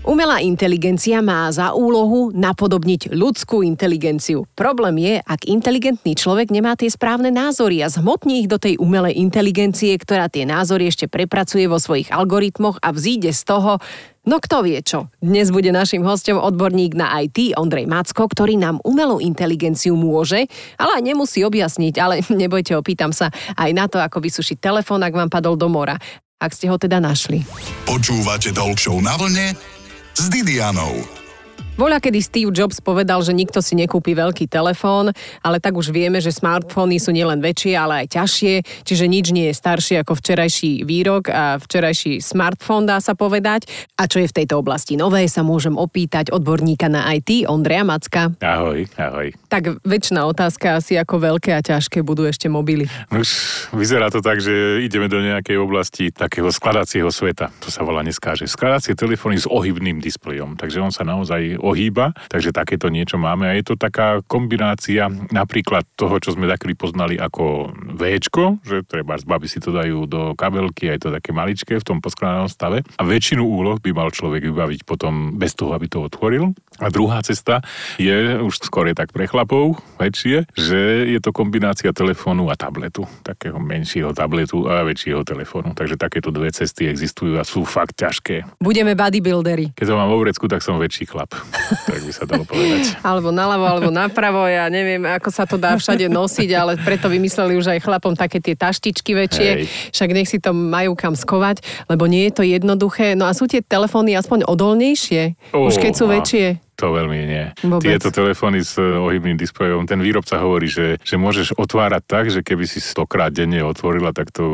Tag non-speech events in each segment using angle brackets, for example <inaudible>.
Umelá inteligencia má za úlohu napodobniť ľudskú inteligenciu. Problém je, ak inteligentný človek nemá tie správne názory a zhmotní ich do tej umelej inteligencie, ktorá tie názory ešte prepracuje vo svojich algoritmoch a vzíde z toho No kto vie čo? Dnes bude našim hostom odborník na IT Ondrej Macko, ktorý nám umelú inteligenciu môže, ale aj nemusí objasniť, ale <laughs> nebojte, opýtam sa aj na to, ako vysušiť telefón, ak vám padol do mora. Ak ste ho teda našli. Počúvate Talk na vlne s Didianou. Voľa, kedy Steve Jobs povedal, že nikto si nekúpi veľký telefón, ale tak už vieme, že smartfóny sú nielen väčšie, ale aj ťažšie, čiže nič nie je staršie ako včerajší výrok a včerajší smartfón, dá sa povedať. A čo je v tejto oblasti nové, sa môžem opýtať odborníka na IT, Ondreja Macka. Ahoj, ahoj. Tak väčšiná otázka asi, ako veľké a ťažké budú ešte mobily. Už vyzerá to tak, že ideme do nejakej oblasti takého skladacieho sveta. To sa volá dneska, že skladacie telefóny s ohybným displejom. Takže on sa naozaj ohýba, takže takéto niečo máme a je to taká kombinácia napríklad toho, čo sme taký poznali ako V, že treba z baby si to dajú do kabelky, aj to také maličké v tom poskladanom stave a väčšinu úloh by mal človek vybaviť potom bez toho, aby to otvoril. A druhá cesta je už skôr je tak pre chlapov väčšie, že je to kombinácia telefónu a tabletu, takého menšieho tabletu a väčšieho telefónu. Takže takéto dve cesty existujú a sú fakt ťažké. Budeme bodybuildery. Keď to mám vo vrecku, tak som väčší chlap tak by sa dalo povedať. alebo naľavo, alebo napravo, ja neviem, ako sa to dá všade nosiť, ale preto vymysleli už aj chlapom také tie taštičky väčšie, Hej. však nech si to majú kam skovať, lebo nie je to jednoduché. No a sú tie telefóny aspoň odolnejšie, oh, už keď sú väčšie. To veľmi nie. Vôbec. Tieto telefóny s eh, ohybným displejom, ten výrobca hovorí, že, že môžeš otvárať tak, že keby si stokrát denne otvorila, tak to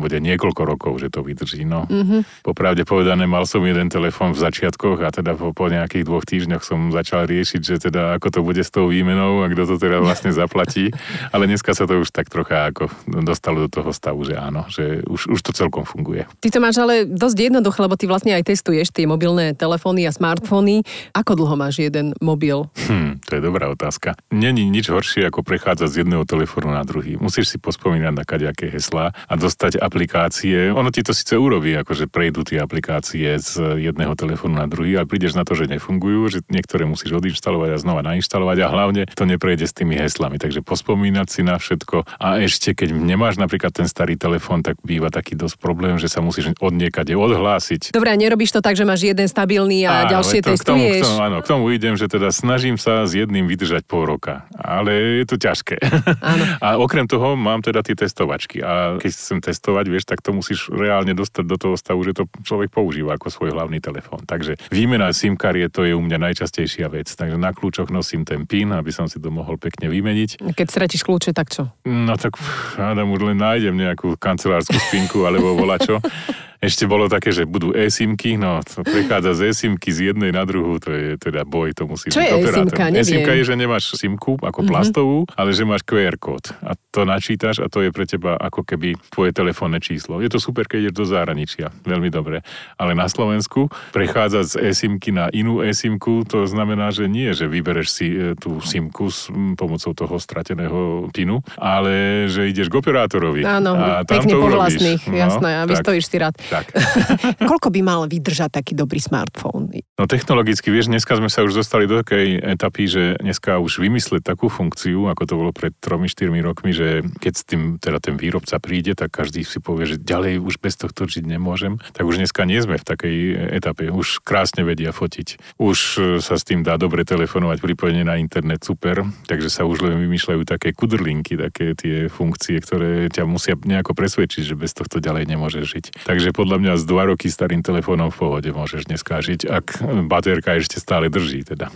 bude niekoľko rokov, že to vydrží. No. Mm-hmm. Popravde povedané, mal som jeden telefón v začiatkoch a teda po, po nejakých dvoch týždňoch som začal riešiť, že teda ako to bude s tou výmenou a kto to teda vlastne zaplatí. Ale dneska sa to už tak trocha ako dostalo do toho stavu, že áno, že už, už to celkom funguje. Ty to máš ale dosť jednoduché, lebo ty vlastne aj testuješ tie mobilné telefóny a smartfóny. Ako dlho máš máš jeden mobil? Hm, to je dobrá otázka. Není nič horšie, ako prechádzať z jedného telefónu na druhý. Musíš si pospomínať na kaďaké heslá a dostať aplikácie. Ono ti to síce urobí, akože prejdú tie aplikácie z jedného telefónu na druhý, ale prídeš na to, že nefungujú, že niektoré musíš odinštalovať a znova nainštalovať a hlavne to neprejde s tými heslami. Takže pospomínať si na všetko a ešte keď nemáš napríklad ten starý telefón, tak býva taký dosť problém, že sa musíš odniekade odhlásiť. Dobre, a nerobíš to tak, že máš jeden stabilný a Áno, ďalšie to, testuješ? K tomu, k tomu, áno, k tomu uvidím, že teda snažím sa s jedným vydržať pol roka, ale je to ťažké. Áno. <laughs> A okrem toho mám teda tie testovačky a keď chcem testovať, vieš, tak to musíš reálne dostať do toho stavu, že to človek používa ako svoj hlavný telefón. Takže výmena SIM karie to je u mňa najčastejšia vec. Takže na kľúčoch nosím ten PIN, aby som si to mohol pekne vymeniť. Keď stratíš kľúče, tak čo? No tak hádam, už len nájdem nejakú kancelárskú spinku alebo volačo. <laughs> Ešte bolo také, že budú e-simky, no to prechádza z e-simky z jednej na druhú, to je teda boj, to musí Čo byť operátor. E-simka? E-simka je, že nemáš simku ako mm-hmm. plastovú, ale že máš QR kód a to načítaš a to je pre teba ako keby tvoje telefónne číslo. Je to super, keď ideš do zahraničia, veľmi dobre. Ale na Slovensku prechádza z e-simky na inú e-simku, to znamená, že nie, že vybereš si e, tú simku s pomocou toho strateného pinu, ale že ideš k operátorovi. Áno, a tam pekne to po vlastných, no, jasné, a vystojíš si rád. Tak. <laughs> Koľko by mal vydržať taký dobrý smartfón? No technologicky, vieš, dneska sme sa už dostali do takej etapy, že dneska už vymyslieť takú funkciu, ako to bolo pred 3-4 rokmi, že keď s tým teda ten výrobca príde, tak každý si povie, že ďalej už bez tohto žiť nemôžem. Tak už dneska nie sme v takej etape. Už krásne vedia fotiť. Už sa s tým dá dobre telefonovať, pripojenie na internet super, takže sa už len vymýšľajú také kudrlinky, také tie funkcie, ktoré ťa musia nejako presvedčiť, že bez tohto ďalej nemôžeš žiť. Takže podľa mňa s dva roky starým telefónom v pohode môžeš dneska žiť, ak baterka ešte stále drží teda.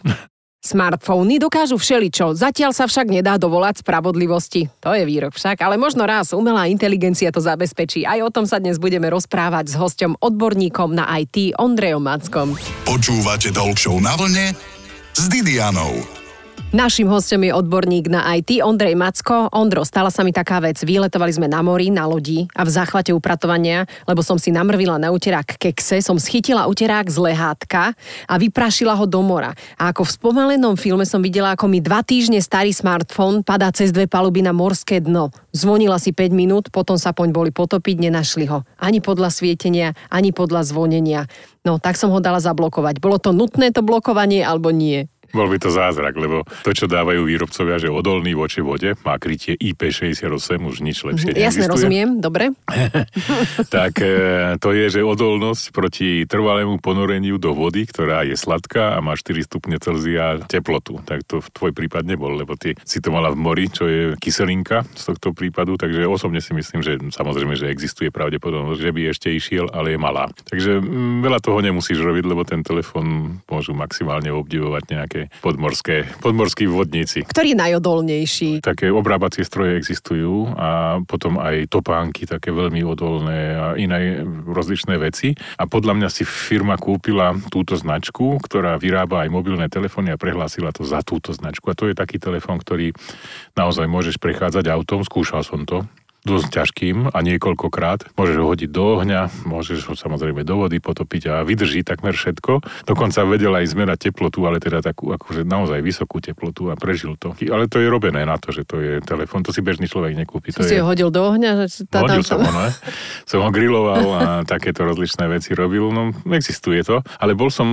Smartfóny dokážu všeličo, zatiaľ sa však nedá dovolať spravodlivosti. To je výrok však, ale možno raz umelá inteligencia to zabezpečí. Aj o tom sa dnes budeme rozprávať s hosťom odborníkom na IT Ondrejom Mackom. Počúvate Talk na vlne s Didianou. Našim hostom je odborník na IT Ondrej Macko. Ondro, stala sa mi taká vec. Výletovali sme na mori, na lodi a v záchvate upratovania, lebo som si namrvila na uterák kekse, som schytila uterák z lehátka a vyprašila ho do mora. A ako v spomalenom filme som videla, ako mi dva týždne starý smartfón padá cez dve paluby na morské dno. Zvonila si 5 minút, potom sa poň boli potopiť, nenašli ho. Ani podľa svietenia, ani podľa zvonenia. No, tak som ho dala zablokovať. Bolo to nutné to blokovanie, alebo nie? Bol by to zázrak, lebo to, čo dávajú výrobcovia, že odolný voči vode, má krytie IP68, už nič lepšie neexistuje. Jasne, rozumiem, dobre. <laughs> tak e, to je, že odolnosť proti trvalému ponoreniu do vody, ktorá je sladká a má 4 stupne Celzia teplotu. Tak to v tvoj prípad nebol, lebo ty si to mala v mori, čo je kyselinka z tohto prípadu, takže osobne si myslím, že samozrejme, že existuje pravdepodobnosť, že by ešte išiel, ale je malá. Takže m, veľa toho nemusíš robiť, lebo ten telefon môžu maximálne obdivovať nejaké také podmorské, podmorskí vodníci. Ktorý je najodolnejší? Také obrábacie stroje existujú a potom aj topánky, také veľmi odolné a iné rozličné veci. A podľa mňa si firma kúpila túto značku, ktorá vyrába aj mobilné telefóny a prehlásila to za túto značku. A to je taký telefón, ktorý naozaj môžeš prechádzať autom, skúšal som to dosť ťažkým a niekoľkokrát. Môžeš ho hodiť do ohňa, môžeš ho samozrejme do vody potopiť a vydrží takmer všetko. Dokonca vedel aj zmerať teplotu, ale teda takú akože naozaj vysokú teplotu a prežil to. Ale to je robené na to, že to je telefón, to si bežný človek nekúpi. To si je... ho hodil do ohňa? Že tá, hodil tam... som ho, no, som ho griloval a takéto rozličné veci robil. No, existuje to, ale bol som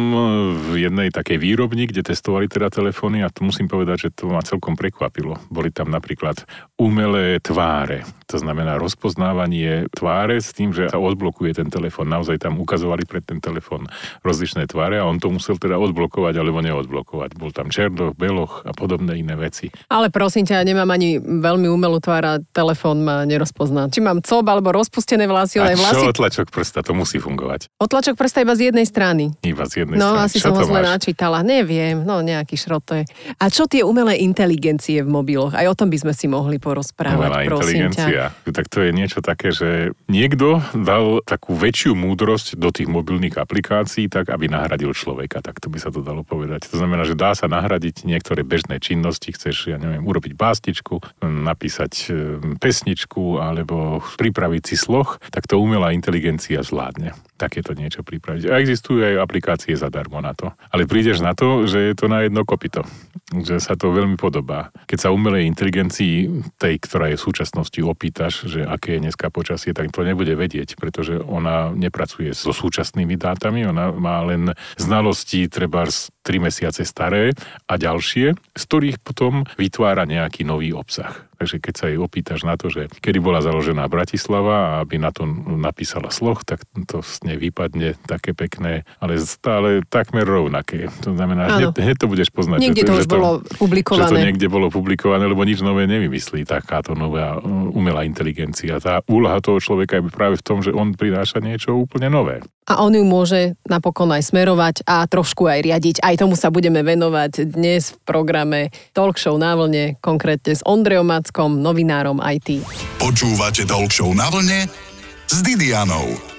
v jednej takej výrobni, kde testovali teda telefóny a to musím povedať, že to ma celkom prekvapilo. Boli tam napríklad umelé tváre. To znamená rozpoznávanie tváre s tým, že sa odblokuje ten telefón. Naozaj tam ukazovali pred ten telefón rozličné tváre a on to musel teda odblokovať alebo neodblokovať. Bol tam černoch, beloch a podobné iné veci. Ale prosím ťa, nemám ani veľmi umelú tvár a telefón ma nerozpozná. Či mám cob alebo rozpustené vlasy, ale vlasy... čo otlačok prsta, to musí fungovať. Otlačok prsta iba z jednej strany. Iba z jednej no, strany. No, asi čo som ho zle načítala. Neviem, no nejaký šrot to je. A čo tie umelé inteligencie v mobiloch? Aj o tom by sme si mohli porozprávať, umelá prosím inteligencia. Tak to je niečo také, že niekto dal takú väčšiu múdrosť do tých mobilných aplikácií, tak aby nahradil človeka, tak to by sa to dalo povedať. To znamená, že dá sa nahradiť niektoré bežné činnosti, chceš, ja neviem, urobiť básničku, napísať e, pesničku alebo pripraviť si sloh, tak to umelá inteligencia zvládne takéto niečo pripraviť. A existujú aj aplikácie zadarmo na to. Ale prídeš na to, že je to na jedno kopito. Že sa to veľmi podobá. Keď sa umelej inteligencii, tej, ktorá je v súčasnosti, opýtaš, že aké je dneska počasie, tak to nebude vedieť, pretože ona nepracuje so súčasnými dátami, ona má len znalosti treba 3 mesiace staré a ďalšie, z ktorých potom vytvára nejaký nový obsah. Takže keď sa jej opýtaš na to, že kedy bola založená Bratislava a aby na to napísala sloh, tak to z nej vypadne také pekné, ale stále takmer rovnaké. To znamená, že hneď to budeš poznať. Niekde to už to, bolo publikované. Že to niekde bolo publikované, lebo nič nové nevymyslí takáto nová umelá inteligencia. Tá úloha toho človeka je práve v tom, že on prináša niečo úplne nové. A on ju môže napokon aj smerovať a trošku aj riadiť. Aj tomu sa budeme venovať dnes v programe Talk Show na vlne, konkrétne s Ondrejom Mackom, novinárom IT. Počúvate Talk na vlne s Didianou.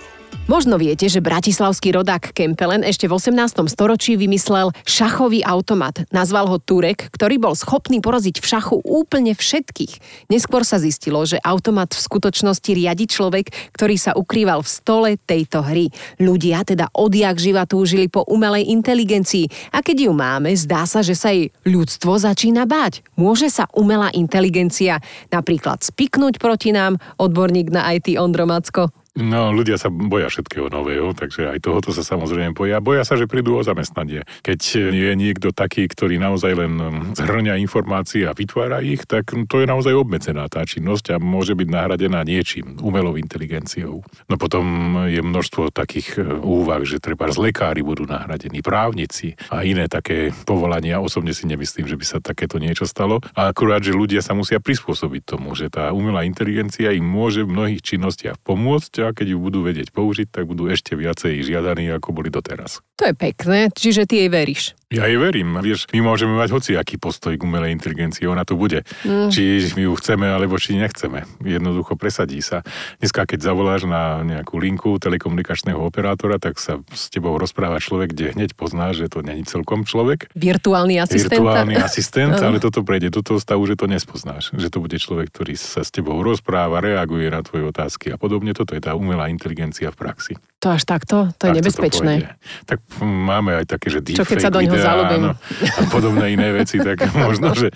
Možno viete, že bratislavský rodák Kempelen ešte v 18. storočí vymyslel šachový automat. Nazval ho Turek, ktorý bol schopný poraziť v šachu úplne všetkých. Neskôr sa zistilo, že automat v skutočnosti riadi človek, ktorý sa ukrýval v stole tejto hry. Ľudia teda odjak živa túžili po umelej inteligencii a keď ju máme, zdá sa, že sa jej ľudstvo začína báť. Môže sa umelá inteligencia napríklad spiknúť proti nám, odborník na IT Ondro Macko? No, ľudia sa boja všetkého nového, takže aj tohoto sa samozrejme boja. Boja sa, že prídu o zamestnanie. Keď je niekto taký, ktorý naozaj len zhrňa informácie a vytvára ich, tak to je naozaj obmedzená tá činnosť a môže byť nahradená niečím, umelou inteligenciou. No potom je množstvo takých e, úvah, že treba z lekári budú nahradení, právnici a iné také povolania. Osobne si nemyslím, že by sa takéto niečo stalo. A akurát, že ľudia sa musia prispôsobiť tomu, že tá umelá inteligencia im môže v mnohých činnostiach pomôcť a keď ju budú vedieť použiť, tak budú ešte viacej žiadaní, ako boli doteraz. To je pekné, čiže ty jej veríš. Ja jej verím. Vieš, my môžeme mať hociaký postoj k umelej inteligencii, ona tu bude. Mm. Či my ju chceme, alebo či nechceme. Jednoducho presadí sa. Dneska, keď zavoláš na nejakú linku telekomunikačného operátora, tak sa s tebou rozpráva človek, kde hneď poznáš, že to není celkom človek. Virtuálny asistent. Virtuálny asistent, <laughs> ale toto prejde do toho stavu, že to nespoznáš. Že to bude človek, ktorý sa s tebou rozpráva, reaguje na tvoje otázky a podobne. Toto je tá umelá inteligencia v praxi. To až takto? To je tak nebezpečné. To tak máme aj také, že Čo keď sa do neho zalúbim? A podobné iné veci, tak <laughs> možno, že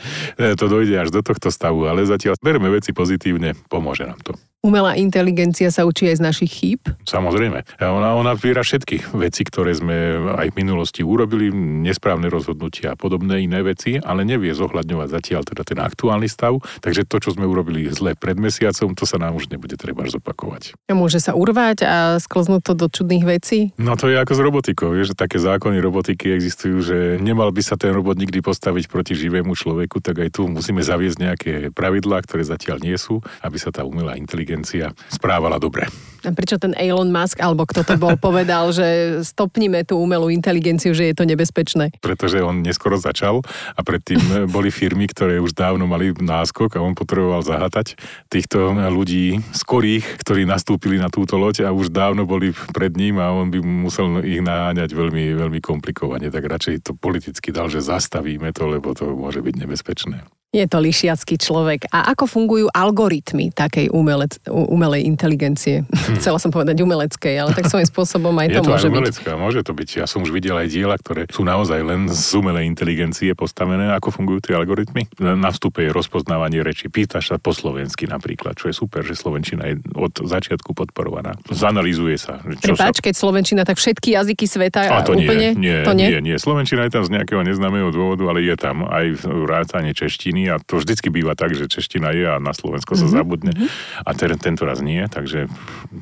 to dojde až do tohto stavu, ale zatiaľ berme veci pozitívne, pomôže nám to. Umelá inteligencia sa učí aj z našich chýb? Samozrejme. Ona, ona vyra všetky veci, ktoré sme aj v minulosti urobili, nesprávne rozhodnutia a podobné iné veci, ale nevie zohľadňovať zatiaľ teda ten aktuálny stav. Takže to, čo sme urobili zle pred mesiacom, to sa nám už nebude treba zopakovať. A môže sa urvať a sklznúť to do čudných vecí? No to je ako s robotikou. Vieš, že také zákony robotiky existujú, že nemal by sa ten robot nikdy postaviť proti živému človeku, tak aj tu musíme zaviesť nejaké pravidlá, ktoré zatiaľ nie sú, aby sa tá umelá inteligencia inteligencia správala dobre. A prečo ten Elon Musk, alebo kto to bol, povedal, že stopnime tú umelú inteligenciu, že je to nebezpečné? Pretože on neskoro začal a predtým <laughs> boli firmy, ktoré už dávno mali náskok a on potreboval zahatať týchto ľudí skorých, ktorí nastúpili na túto loď a už dávno boli pred ním a on by musel ich naháňať veľmi, veľmi komplikovane. Tak radšej to politicky dal, že zastavíme to, lebo to môže byť nebezpečné. Je to lišiacký človek. A ako fungujú algoritmy takej umelec, umelej inteligencie? Hm. Chcela som povedať umeleckej, ale tak svojím spôsobom aj to, to môže aj umelecká, byť. môže to byť. Ja som už videl aj diela, ktoré sú naozaj len z umelej inteligencie postavené. Ako fungujú tie algoritmy? Na vstupe je rozpoznávanie reči. Pýtaš sa po slovensky napríklad, čo je super, že slovenčina je od začiatku podporovaná. Zanalizuje sa. Čo Prepač, sa... keď slovenčina, tak všetky jazyky sveta A to úplne? Nie, nie, to nie? nie, nie. Slovenčina je tam z nejakého neznámeho dôvodu, ale je tam aj vrátanie češtiny češtiny a to vždycky býva tak, že čeština je a na Slovensko sa mm-hmm. zabudne a ten, tento raz nie, takže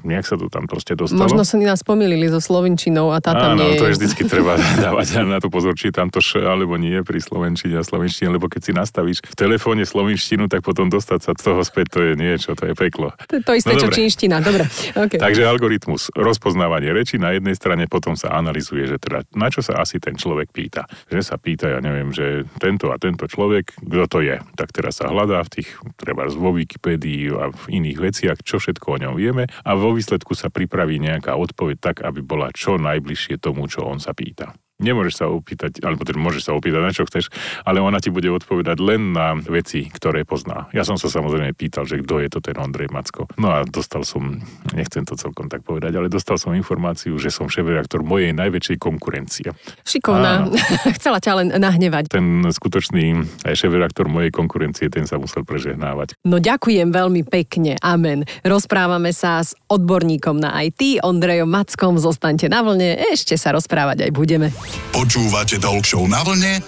nejak sa to tam proste dostalo. Možno sa nás pomýlili so slovenčinou a tá tam Áno, nie to je vždycky <laughs> treba dávať na to pozor, či tam to š alebo nie pri slovenčine a slovenčine, lebo keď si nastavíš v telefóne slovenštinu, tak potom dostať sa z toho späť, to je niečo, to je peklo. To to isté, no, čo čínština, dobre. Okay. Takže algoritmus, rozpoznávanie reči na jednej strane, potom sa analizuje, že teda na čo sa asi ten človek pýta. Že sa pýta, ja neviem, že tento a tento človek, kto to je je. Tak teraz sa hľadá v tých, treba vo Wikipédii a v iných veciach, čo všetko o ňom vieme a vo výsledku sa pripraví nejaká odpoveď tak, aby bola čo najbližšie tomu, čo on sa pýta. Nemôžeš sa opýtať, alebo teda môžeš sa opýtať na čo chceš, ale ona ti bude odpovedať len na veci, ktoré pozná. Ja som sa samozrejme pýtal, že kto je to ten Ondrej Macko. No a dostal som, nechcem to celkom tak povedať, ale dostal som informáciu, že som šéf-reaktor mojej najväčšej konkurencie. Šikovná. <laughs> Chcela ťa len nahnevať. Ten skutočný šéf-reaktor mojej konkurencie, ten sa musel prežehnávať. No ďakujem veľmi pekne. Amen. Rozprávame sa s odborníkom na IT, Ondrejom Mackom. Zostaňte na vlne, ešte sa rozprávať aj budeme. Počúvate Talk na vlne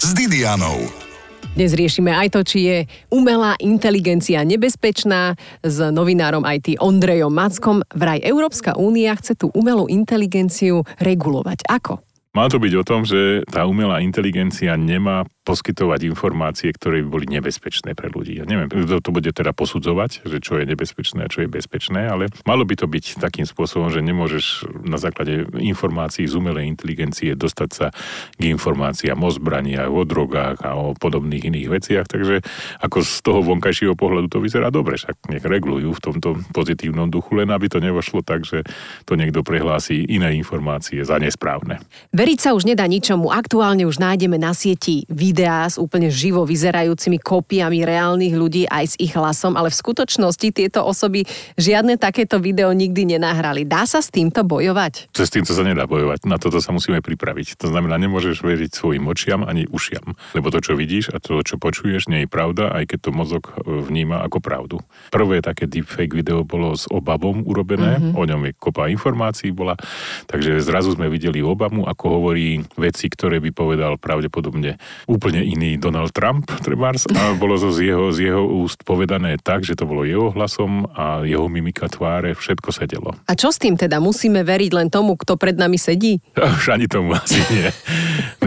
s Didianou. Dnes riešime aj to, či je umelá inteligencia nebezpečná s novinárom IT Ondrejom Mackom. Vraj Európska únia chce tú umelú inteligenciu regulovať. Ako? Má to byť o tom, že tá umelá inteligencia nemá poskytovať informácie, ktoré by boli nebezpečné pre ľudí. Ja neviem, kto to bude teda posudzovať, že čo je nebezpečné a čo je bezpečné, ale malo by to byť takým spôsobom, že nemôžeš na základe informácií z umelej inteligencie dostať sa k informáciám o zbraniach, o drogách a o podobných iných veciach. Takže ako z toho vonkajšieho pohľadu to vyzerá dobre, však nech regulujú v tomto pozitívnom duchu, len aby to nevošlo tak, že to niekto prehlási iné informácie za nesprávne. Veriť sa už nedá ničomu. Aktuálne už nájdeme na sieti video videá s úplne živo vyzerajúcimi kópiami reálnych ľudí aj s ich hlasom, ale v skutočnosti tieto osoby žiadne takéto video nikdy nenahrali. Dá sa s týmto bojovať? S týmto sa nedá bojovať. Na toto sa musíme pripraviť. To znamená, nemôžeš veriť svojim očiam ani ušiam. Lebo to, čo vidíš a to, čo počuješ, nie je pravda, aj keď to mozog e, vníma ako pravdu. Prvé také deepfake video bolo s Obamom urobené, mm-hmm. o ňom je kopa informácií bola, takže zrazu sme videli Obamu, ako hovorí veci, ktoré by povedal pravdepodobne úplne úplne iný Donald Trump, trebárs, a bolo to z jeho, z jeho úst povedané tak, že to bolo jeho hlasom a jeho mimika tváre, všetko sedelo. A čo s tým teda? Musíme veriť len tomu, kto pred nami sedí? <laughs> Už ani tomu asi nie.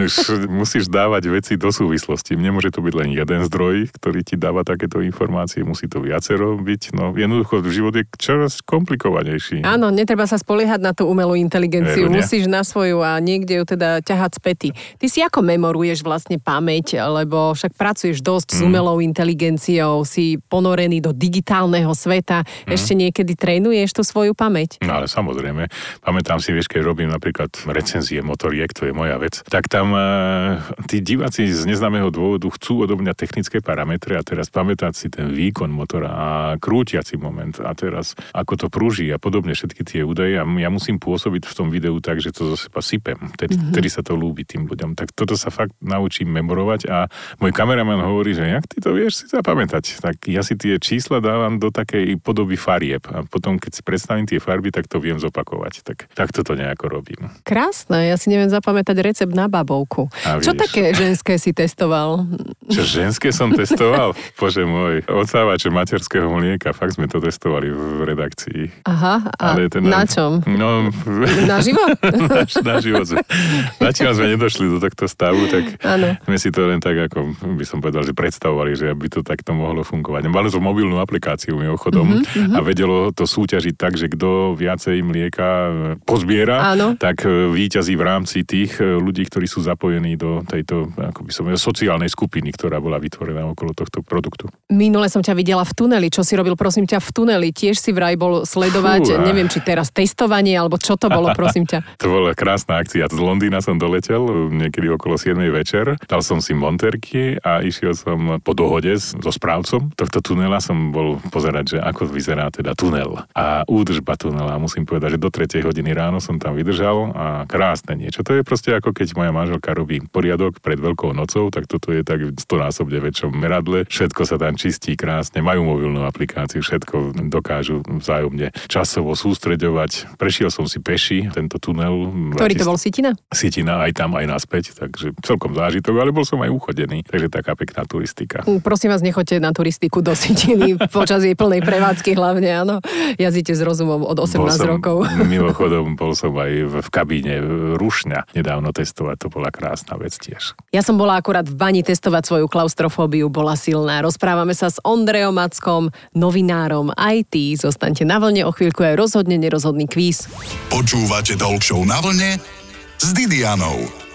Už musíš dávať veci do súvislosti. Nemôže to byť len jeden zdroj, ktorý ti dáva takéto informácie, musí to viacero byť. No jednoducho život je čoraz komplikovanejší. Áno, netreba sa spoliehať na tú umelú inteligenciu. Veru, Musíš na svoju a niekde ju teda ťahať späty. Ty si ako memoruješ vlastne pamäť, lebo však pracuješ dosť mm. s umelou inteligenciou, si ponorený do digitálneho sveta. Mm. Ešte niekedy trénuješ tú svoju pamäť? No ale samozrejme. Pamätám si, vieš, keď robím napríklad recenzie motoriek, to je moja vec, tak tam uh, tí diváci z neznámeho dôvodu chcú odo mňa technické parametre a teraz pamätať si ten výkon motora a krútiaci moment a teraz ako to prúži a podobne všetky tie údaje a ja musím pôsobiť v tom videu tak, že to zase sypem. Tedy, mm-hmm. tedy sa to ľúbi tým ľuďom. Tak toto sa fakt naučím memorovať a môj kameraman hovorí, že jak ty to vieš si zapamätať. Tak ja si tie čísla dávam do takej podoby farieb a potom, keď si predstavím tie farby, tak to viem zopakovať. Tak, tak toto nejako robím. Krásne, ja si neviem zapamätať recept na babovku. A Čo také ženské si testoval? Čo ženské som testoval? Bože môj, odsávače materského mlieka, fakt sme to testovali v redakcii. Aha, a Ale ten, na čom? No, na život? na, <laughs> na život. Zatiaľ sme nedošli do tohto stavu, tak ano. sme si to len tak, ako by som povedal, že predstavovali, že aby to takto mohlo fungovať. Mali sme mobilnú aplikáciu mimochodom uh-huh. a vedelo to súťažiť tak, že kto viacej mlieka pozbiera, ano. tak e, výťazí v rámci tých e, ľudí, ktorí sú zapojení do tejto, ako by som sociálnej skupiny, ktorá bola vytvorená okolo tohto produktu. Minule som ťa videla v tuneli. Čo si robil, prosím ťa, v tuneli? Tiež si vraj bol sledovať, Fú, neviem, či teraz testovanie, alebo čo to bolo, prosím ťa. <laughs> to bola krásna akcia. Z Londýna som doletel niekedy okolo 7 večer. Dal som si monterky a išiel som po dohode so správcom tohto tunela. Som bol pozerať, že ako vyzerá teda tunel a údržba tunela. Musím povedať, že do 3 hodiny ráno som tam vydržal a krásne niečo. To je proste ako keď moja manželka robí poriadok pred Veľkou nocou, tak toto je tak stonásobne väčšom meradle. Všetko sa tam čistí krásne, majú mobilnú aplikáciu, všetko dokážu vzájomne časovo sústreďovať. Prešiel som si peši tento tunel. Ktorý to bol Sitina? Sitina aj tam, aj naspäť, takže celkom zážitok, ale bol som aj uchodený, takže taká pekná turistika. Mm, prosím vás, nechoďte na turistiku do Sitiny <laughs> počas jej plnej prevádzky hlavne, áno. Jazdíte s rozumom od 18 bol som, rokov. <laughs> Mimochodom, bol som aj v, v kabíne Rušňa nedávno testovať, to bola krásna vec tiež. Ja som bola akurát v bani testovať svoju klaustrofóbiu, bola silná. Rozprávame sa s Ondrejom Mackom, novinárom IT. Zostaňte na vlne o chvíľku aj rozhodne nerozhodný kvíz. Počúvate Talk na vlne s Didianou.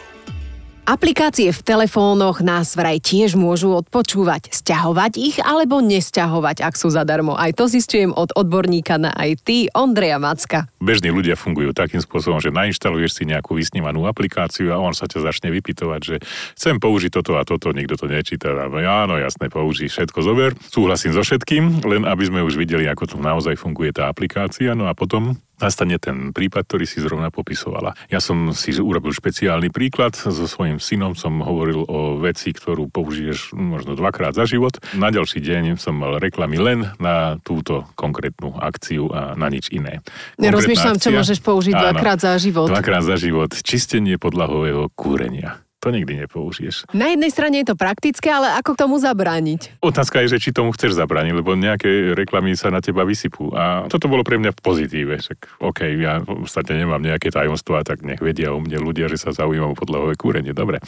Aplikácie v telefónoch nás vraj tiež môžu odpočúvať. Sťahovať ich alebo nesťahovať, ak sú zadarmo. Aj to zistujem od odborníka na IT Ondreja Macka. Bežní ľudia fungujú takým spôsobom, že nainštaluješ si nejakú vysnívanú aplikáciu a on sa ťa začne vypytovať, že chcem použiť toto a toto, nikto to nečíta. No áno, jasné, použij všetko, zober. Súhlasím so všetkým, len aby sme už videli, ako to naozaj funguje tá aplikácia. No a potom nastane ten prípad, ktorý si zrovna popisovala. Ja som si urobil špeciálny príklad, so svojím synom som hovoril o veci, ktorú použiješ možno dvakrát za život. Na ďalší deň som mal reklamy len na túto konkrétnu akciu a na nič iné. Rozmýšľam, čo môžeš použiť áno, dvakrát za život. Dvakrát za život. Čistenie podlahového kúrenia to nikdy nepoužiješ. Na jednej strane je to praktické, ale ako k tomu zabrániť? Otázka je, že či tomu chceš zabrániť, lebo nejaké reklamy sa na teba vysypú. A toto bolo pre mňa pozitíve. Však, OK, ja v podstate nemám nejaké tajomstvá, tak nech vedia o mne ľudia, že sa zaujímam o podlahové kúrenie. Dobre.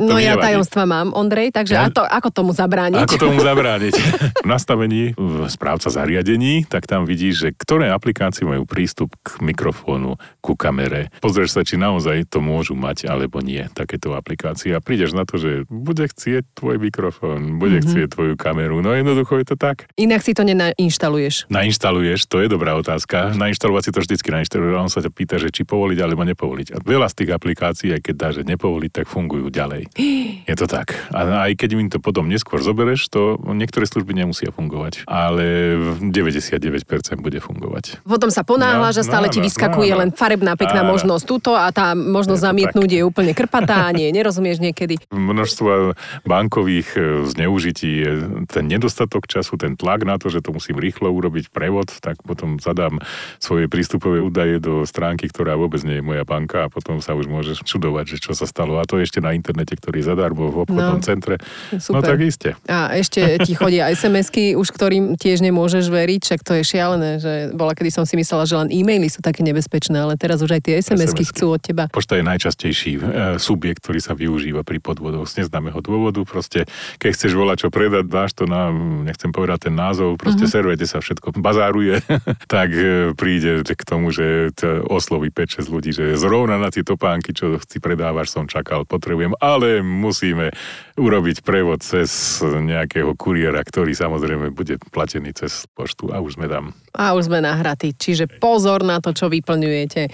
To no ja nevadí. tajomstva mám, Ondrej, takže ja? to, ako tomu zabrániť? Ako tomu <laughs> zabrániť? <laughs> v nastavení v správca zariadení, tak tam vidíš, že ktoré aplikácie majú prístup k mikrofónu, ku kamere. Pozrieš sa, či naozaj to môžu mať alebo nie, takéto aplikácie aplikácii a prídeš na to, že bude chcieť tvoj mikrofón, bude mm-hmm. chcieť tvoju kameru. No jednoducho je to tak. Inak si to nenainštaluješ. Nainštaluješ, to je dobrá otázka. Nainštalovať si to vždycky nainštaluješ. On sa ťa pýta, že či povoliť alebo nepovoliť. A veľa z tých aplikácií, aj keď dá, že nepovoliť, tak fungujú ďalej. <gasps> Je to tak. A aj keď im to potom neskôr zobereš, to niektoré služby nemusia fungovať. Ale 99% bude fungovať. Potom sa ponáhla, no, že stále no, ti vyskakuje no, no. len farebná pekná áno. možnosť túto a tá možnosť zamietnúť tak. je úplne krpatá. Nie, <laughs> nerozumieš niekedy. Množstvo bankových e, zneužití je ten nedostatok času, ten tlak na to, že to musím rýchlo urobiť prevod, tak potom zadám svoje prístupové údaje do stránky, ktorá vôbec nie je moja banka a potom sa už môžeš čudovať, že čo sa stalo. A to ešte na internete, ktorý zadarmo v obchodnom no, centre. No super. No tak iste. A ešte ti chodia SMS-ky, už ktorým tiež nemôžeš veriť, však to je šialené, že bola, kedy som si myslela, že len e-maily sú také nebezpečné, ale teraz už aj tie SMS-ky, SMS-ky. chcú od teba. Pošta je najčastejší e, subjekt, ktorý ktorý sa využíva pri podvodoch z neznámeho dôvodu. Proste, keď chceš volať čo predať, dáš to na, nechcem povedať ten názov, proste mm-hmm. servete sa všetko bazáruje, <laughs> tak e, príde k tomu, že osloví 5-6 ľudí, že zrovna na tie topánky, čo si predávaš, som čakal, potrebujem, ale musíme urobiť prevod cez nejakého kuriéra, ktorý samozrejme bude platený cez poštu a už sme tam. A už sme nahratí, čiže pozor na to, čo vyplňujete.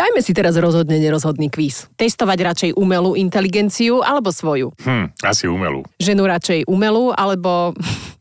Dajme si teraz rozhodne nerozhodný kvíz. Testovať radšej umelú inteligenciu alebo svoju? Hm, asi umelú. Ženu radšej umelú alebo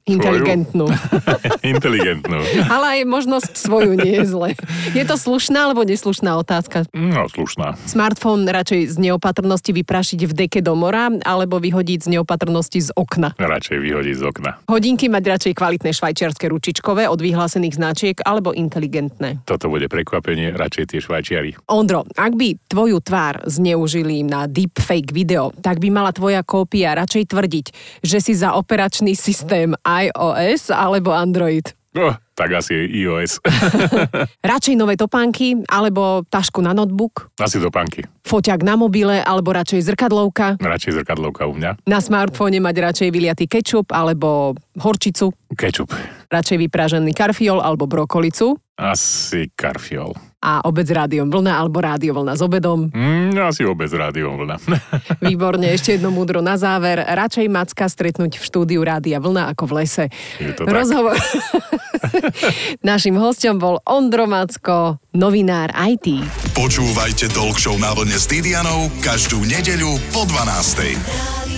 inteligentnú. <laughs> inteligentnú. Ale aj možnosť svoju nie je zle. Je to slušná alebo neslušná otázka? No, slušná. Smartfón radšej z neopatrnosti vyprašiť v deke do mora alebo vyhodiť z neopatrnosti z okna? Radšej vyhodiť z okna. Hodinky mať radšej kvalitné švajčiarske ručičkové od vyhlásených značiek alebo inteligentné? Toto bude prekvapenie, radšej tie švajčiary. Ondro, ak by tvoju tvár zneužili na deepfake video, tak by mala tvoja kópia radšej tvrdiť, že si za operačný systém iOS alebo Android. Oh, tak asi iOS. <laughs> radšej nové topánky alebo tašku na notebook? Asi topánky. Foťak na mobile alebo radšej zrkadlovka? Radšej zrkadlovka u mňa. Na smartfóne mať radšej vyliatý kečup alebo horčicu? Kečup. Radšej vypražený karfiol alebo brokolicu? Asi karfiol. A obec rádiom vlna alebo rádio vlna s obedom? Mm, asi obec rádiom vlna. <laughs> Výborne, ešte jedno múdro na záver. Radšej Macka stretnúť v štúdiu Rádia vlna ako v lese. Je to Rozhovor. <laughs> Našim hostom bol Ondro Macko, novinár IT. Počúvajte Talk Show na vlne s Didianou každú nedeľu po 12.